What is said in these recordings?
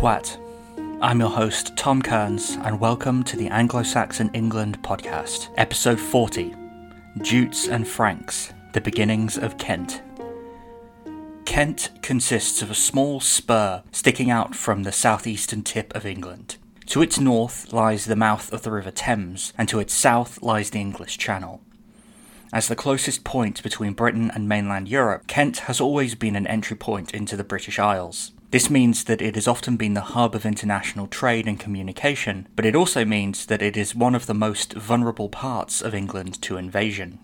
What? I'm your host, Tom Kearns, and welcome to the Anglo Saxon England podcast, episode 40 Jutes and Franks The Beginnings of Kent. Kent consists of a small spur sticking out from the southeastern tip of England. To its north lies the mouth of the River Thames, and to its south lies the English Channel. As the closest point between Britain and mainland Europe, Kent has always been an entry point into the British Isles. This means that it has often been the hub of international trade and communication, but it also means that it is one of the most vulnerable parts of England to invasion.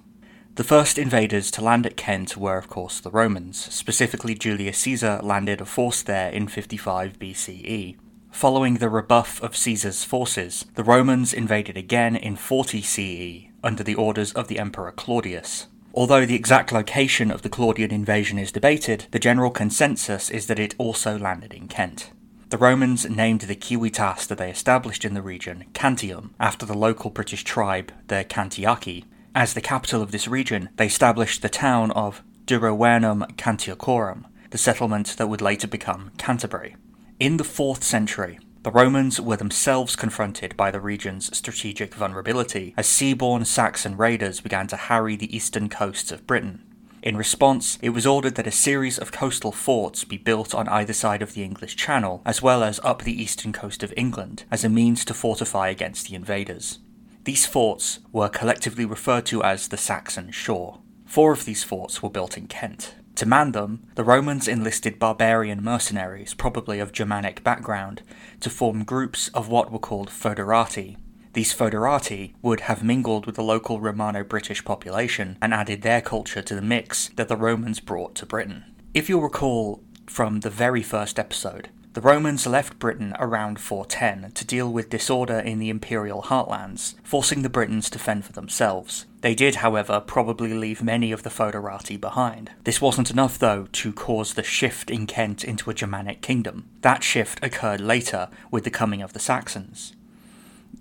The first invaders to land at Kent were, of course, the Romans. Specifically, Julius Caesar landed a force there in 55 BCE. Following the rebuff of Caesar's forces, the Romans invaded again in 40 CE under the orders of the Emperor Claudius. Although the exact location of the Claudian invasion is debated, the general consensus is that it also landed in Kent. The Romans named the civitas that they established in the region Cantium, after the local British tribe, the Cantiaci. As the capital of this region, they established the town of Durovernum Cantiacorum, the settlement that would later become Canterbury. In the 4th century, the Romans were themselves confronted by the region's strategic vulnerability as seaborne Saxon raiders began to harry the eastern coasts of Britain. In response, it was ordered that a series of coastal forts be built on either side of the English Channel, as well as up the eastern coast of England, as a means to fortify against the invaders. These forts were collectively referred to as the Saxon Shore. Four of these forts were built in Kent. To man them, the Romans enlisted barbarian mercenaries, probably of Germanic background, to form groups of what were called foederati. These foederati would have mingled with the local Romano British population and added their culture to the mix that the Romans brought to Britain. If you'll recall from the very first episode, the Romans left Britain around 410 to deal with disorder in the imperial heartlands, forcing the Britons to fend for themselves. They did, however, probably leave many of the Foederati behind. This wasn't enough, though, to cause the shift in Kent into a Germanic kingdom. That shift occurred later with the coming of the Saxons.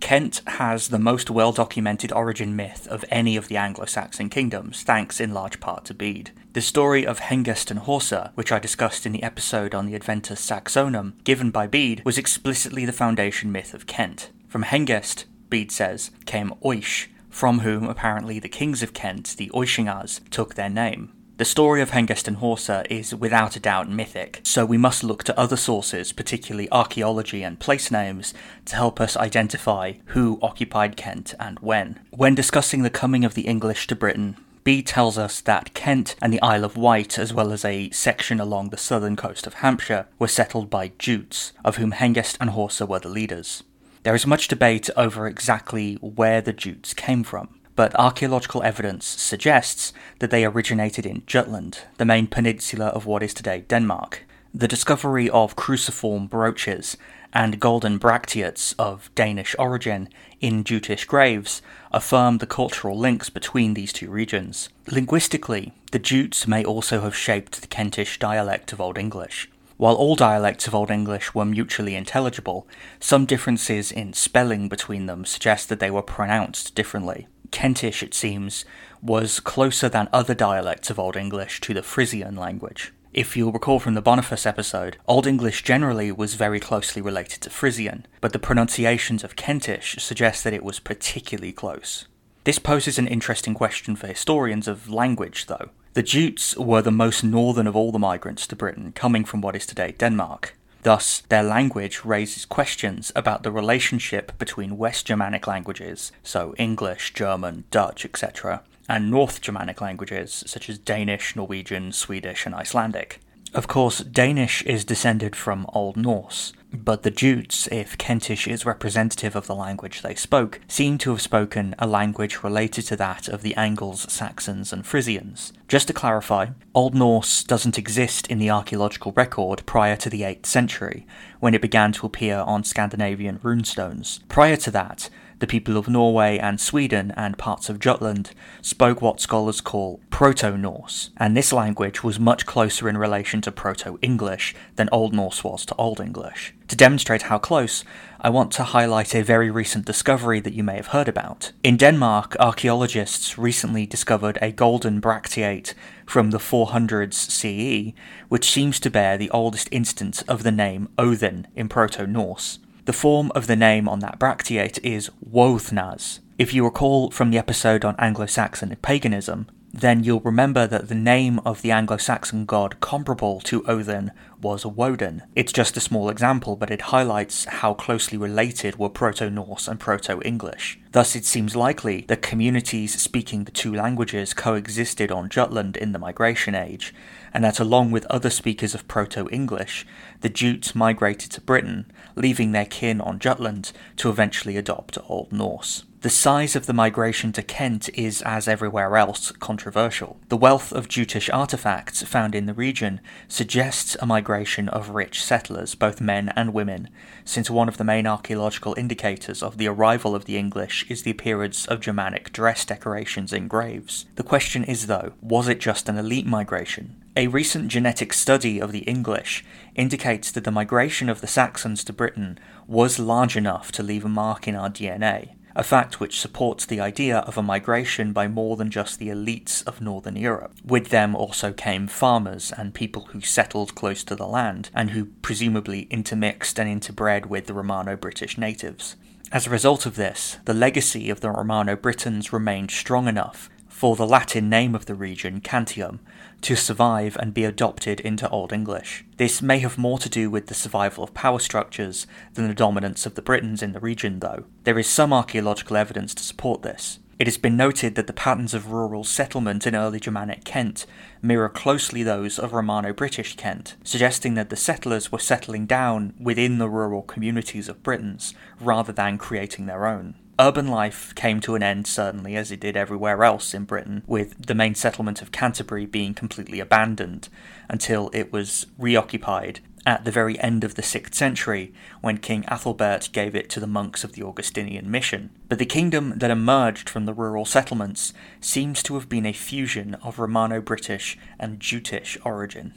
Kent has the most well documented origin myth of any of the Anglo Saxon kingdoms, thanks in large part to Bede. The story of Hengest and Horsa, which I discussed in the episode on the Adventus Saxonum, given by Bede, was explicitly the foundation myth of Kent. From Hengest, Bede says, came Oisc, from whom apparently the kings of Kent, the Oiscingas, took their name. The story of Horsa is without a doubt mythic, so we must look to other sources, particularly archaeology and place names, to help us identify who occupied Kent and when. When discussing the coming of the English to Britain, Bede tells us that Kent and the Isle of Wight, as well as a section along the southern coast of Hampshire, were settled by Jutes, of whom Hengest and Horsa were the leaders. There is much debate over exactly where the Jutes came from. but archaeological evidence suggests that they originated in Jutland, the main peninsula of what is today Denmark. The discovery of cruciform brooches and golden bracteates of Danish origin in Jutish graves affirm the cultural links between these two regions. Linguistically, the Jutes may also have shaped the Kentish dialect of Old English. While all dialects of Old English were mutually intelligible, some differences in spelling between them suggest that they were pronounced differently. Kentish, it seems, was closer than other dialects of Old English to the Frisian language. If you'll recall from the Boniface episode, Old English generally was very closely related to Frisian, but the pronunciations of Kentish suggest that it was particularly close. This poses an interesting question for historians of language, though. The Jutes were the most northern of all the migrants to Britain, coming from what is today Denmark. Thus, their language raises questions about the relationship between West Germanic languages, so English, German, Dutch, etc., and North Germanic languages such as Danish, Norwegian, Swedish, and Icelandic. Of course, Danish is descended from Old Norse, but the Jutes, if Kentish is representative of the language they spoke, seem to have spoken a language related to that of the Angles, Saxons, and Frisians. Just to clarify, Old Norse doesn't exist in the archaeological record prior to the 8th century, when it began to appear on Scandinavian runestones. Prior to that, the people of Norway and Sweden and parts of Jutland spoke what scholars call Proto Norse, and this language was much closer in relation to Proto English than Old Norse was to Old English. To demonstrate how close, I want to highlight a very recent discovery that you may have heard about. In Denmark, archaeologists recently discovered a golden bracteate from the 400s CE, which seems to bear the oldest instance of the name Odin in Proto Norse. The form of the name on that bracteate is Wothnaz. If you recall from the episode on Anglo Saxon paganism, then you'll remember that the name of the Anglo Saxon god comparable to Odin was Woden. It's just a small example, but it highlights how closely related were Proto Norse and Proto English. Thus, it seems likely that communities speaking the two languages coexisted on Jutland in the Migration Age, and that along with other speakers of Proto English, the Jutes migrated to Britain, leaving their kin on Jutland to eventually adopt Old Norse. The size of the migration to Kent is, as everywhere else, controversial. The wealth of Jutish artifacts found in the region suggests a migration of rich settlers, both men and women, since one of the main archaeological indicators of the arrival of the English is the appearance of Germanic dress decorations in graves. The question is, though, was it just an elite migration? A recent genetic study of the English indicates that the migration of the Saxons to Britain was large enough to leave a mark in our DNA a fact which supports the idea of a migration by more than just the elites of Northern Europe. With them also came farmers and people who settled close to the land, and who presumably intermixed and interbred with the Romano British natives. As a result of this, the legacy of the Romano Britons remained strong enough for the Latin name of the region, Cantium, to survive and be adopted into Old English. This may have more to do with the survival of power structures than the dominance of the Britons in the region, though. There is some archaeological evidence to support this. It has been noted that the patterns of rural settlement in early Germanic Kent mirror closely those of Romano British Kent, suggesting that the settlers were settling down within the rural communities of Britons rather than creating their own. Urban life came to an end, certainly, as it did everywhere else in Britain, with the main settlement of Canterbury being completely abandoned until it was reoccupied at the very end of the 6th century when King Athelbert gave it to the monks of the Augustinian mission. But the kingdom that emerged from the rural settlements seems to have been a fusion of Romano British and Jutish origin.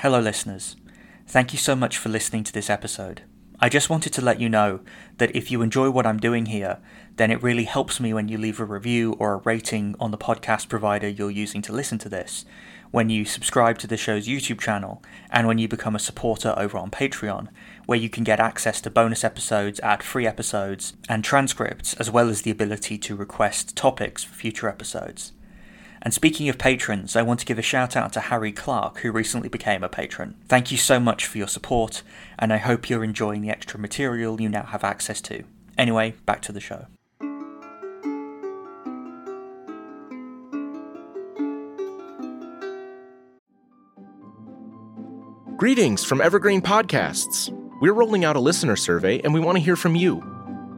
Hello, listeners. Thank you so much for listening to this episode. I just wanted to let you know that if you enjoy what I'm doing here, then it really helps me when you leave a review or a rating on the podcast provider you're using to listen to this, when you subscribe to the show's YouTube channel, and when you become a supporter over on Patreon, where you can get access to bonus episodes, ad free episodes, and transcripts, as well as the ability to request topics for future episodes. And speaking of patrons, I want to give a shout out to Harry Clark, who recently became a patron. Thank you so much for your support, and I hope you're enjoying the extra material you now have access to. Anyway, back to the show. Greetings from Evergreen Podcasts. We're rolling out a listener survey and we want to hear from you.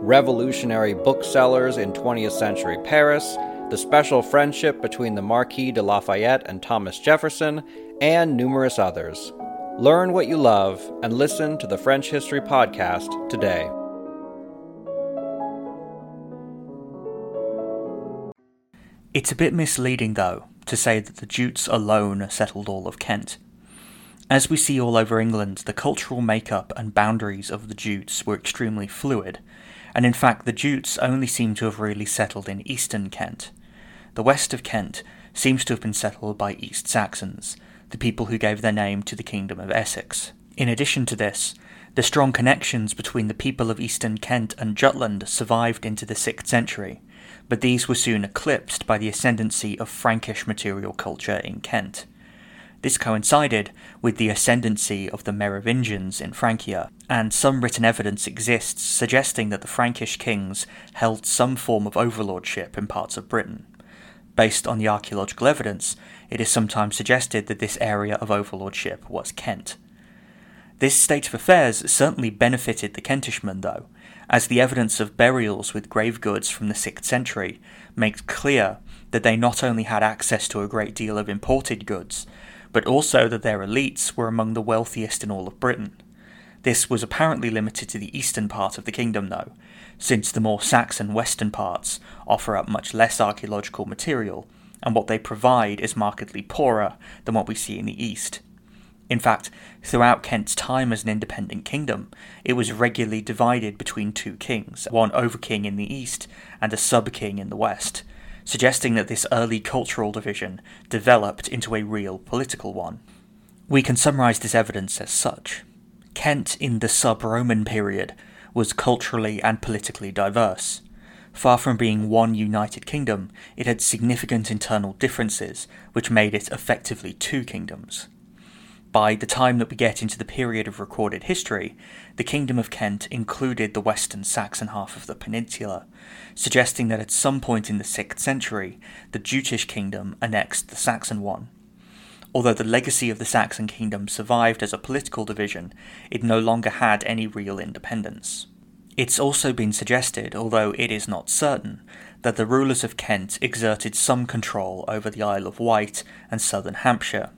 revolutionary booksellers in 20th century Paris, the special friendship between the Marquis de Lafayette and Thomas Jefferson, and numerous others. Learn what you love and listen to the French History Podcast today. It's a bit misleading, though, to say that the Jutes alone settled all of Kent. As we see all over England, the cultural makeup and boundaries of the Jutes were extremely fluid, and in fact the Jutes only seem to have really settled in eastern Kent. The west of Kent seems to have been settled by East Saxons, the people who gave their name to the Kingdom of Essex. In addition to this, the strong connections between the people of eastern Kent and Jutland survived into the 6th century, but these were soon eclipsed by the ascendancy of Frankish material culture in Kent. This coincided with the ascendancy of the Merovingians in Francia, and some written evidence exists suggesting that the Frankish kings held some form of overlordship in parts of Britain. Based on the archaeological evidence, it is sometimes suggested that this area of overlordship was Kent. This state of affairs certainly benefited the Kentishmen, though, as the evidence of burials with grave goods from the 6th century makes clear that they not only had access to a great deal of imported goods, but also that their elites were among the wealthiest in all of Britain. This was apparently limited to the eastern part of the kingdom, though, since the more Saxon western parts offer up much less archaeological material, and what they provide is markedly poorer than what we see in the east. In fact, throughout Kent's time as an independent kingdom, it was regularly divided between two kings, one overking in the east and a sub-king in the west, suggesting that this early cultural division developed into a real political one. We can summarize this evidence as such. Kent in the sub Roman period was culturally and politically diverse. Far from being one united kingdom, it had significant internal differences, which made it effectively two kingdoms. By the time that we get into the period of recorded history, the Kingdom of Kent included the western Saxon half of the peninsula, suggesting that at some point in the 6th century, the Jutish kingdom annexed the Saxon one. Although the legacy of the Saxon kingdom survived as a political division, it no longer had any real independence. It's also been suggested, although it is not certain, that the rulers of Kent exerted some control over the Isle of Wight and southern Hampshire.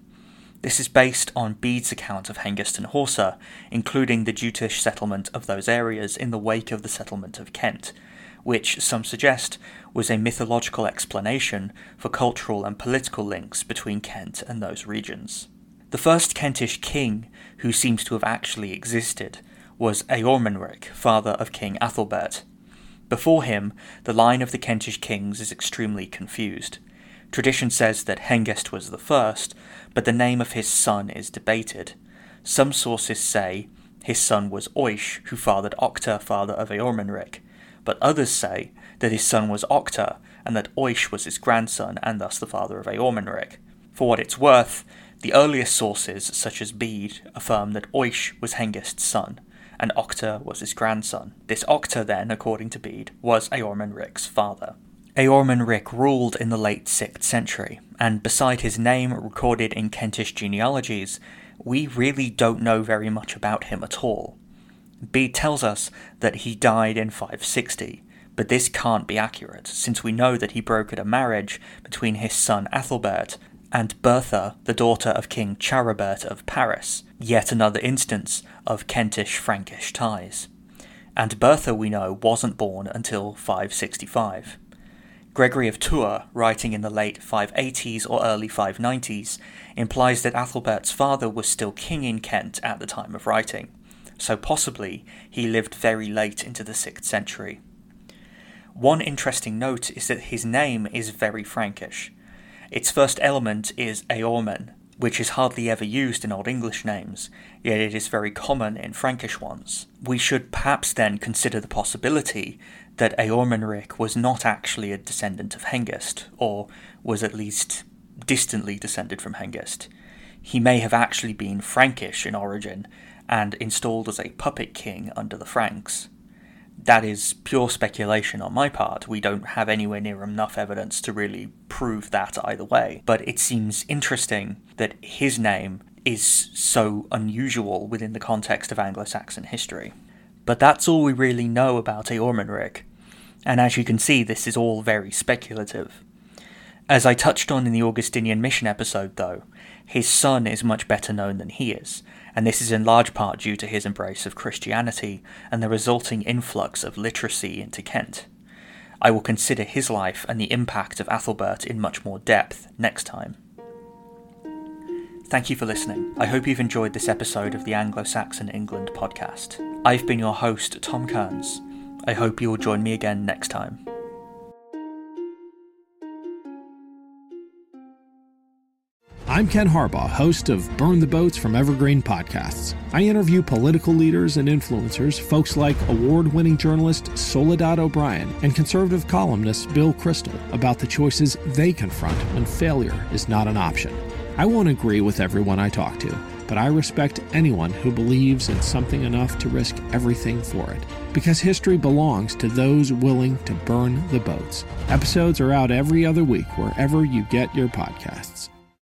This is based on Bede's account of Hengist and Horsa, including the Jutish settlement of those areas in the wake of the settlement of Kent, which some suggest was a mythological explanation for cultural and political links between Kent and those regions. The first Kentish king who seems to have actually existed was Eormenric, father of King Athelbert. Before him, the line of the Kentish kings is extremely confused. Tradition says that Hengist was the first, but the name of his son is debated. Some sources say his son was Oisc, who fathered Octa, father of Eormenric, but others say that his son was Octa, and that Oisc was his grandson and thus the father of Eormenric. For what it's worth, the earliest sources, such as Bede, affirm that Oisc was Hengist's son, and Octa was his grandson. This Octa, then, according to Bede, was Eormenric's father. Eormenric ruled in the late 6th century, and beside his name recorded in Kentish genealogies, we really don't know very much about him at all. Bede tells us that he died in 560, but this can't be accurate, since we know that he brokered a marriage between his son Athelbert and Bertha, the daughter of King Charibert of Paris, yet another instance of Kentish Frankish ties. And Bertha, we know, wasn't born until 565. Gregory of Tours, writing in the late 580s or early 590s, implies that Athelbert's father was still king in Kent at the time of writing, so possibly he lived very late into the 6th century. One interesting note is that his name is very Frankish. Its first element is Eormen, which is hardly ever used in Old English names, yet it is very common in Frankish ones. We should perhaps then consider the possibility that Eormenric was not actually a descendant of Hengist, or was at least distantly descended from Hengist. He may have actually been Frankish in origin and installed as a puppet king under the Franks that is pure speculation on my part. We don't have anywhere near enough evidence to really prove that either way. But it seems interesting that his name is so unusual within the context of Anglo Saxon history. But that's all we really know about Eormenric, and as you can see, this is all very speculative. As I touched on in the Augustinian Mission episode, though, his son is much better known than he is, and this is in large part due to his embrace of Christianity and the resulting influx of literacy into Kent. I will consider his life and the impact of Athelbert in much more depth next time. Thank you for listening. I hope you've enjoyed this episode of the Anglo Saxon England podcast. I've been your host, Tom Kearns. I hope you will join me again next time. I'm Ken Harbaugh, host of Burn the Boats from Evergreen Podcasts. I interview political leaders and influencers, folks like award winning journalist Soledad O'Brien and conservative columnist Bill Kristol, about the choices they confront when failure is not an option. I won't agree with everyone I talk to, but I respect anyone who believes in something enough to risk everything for it. Because history belongs to those willing to burn the boats. Episodes are out every other week wherever you get your podcasts.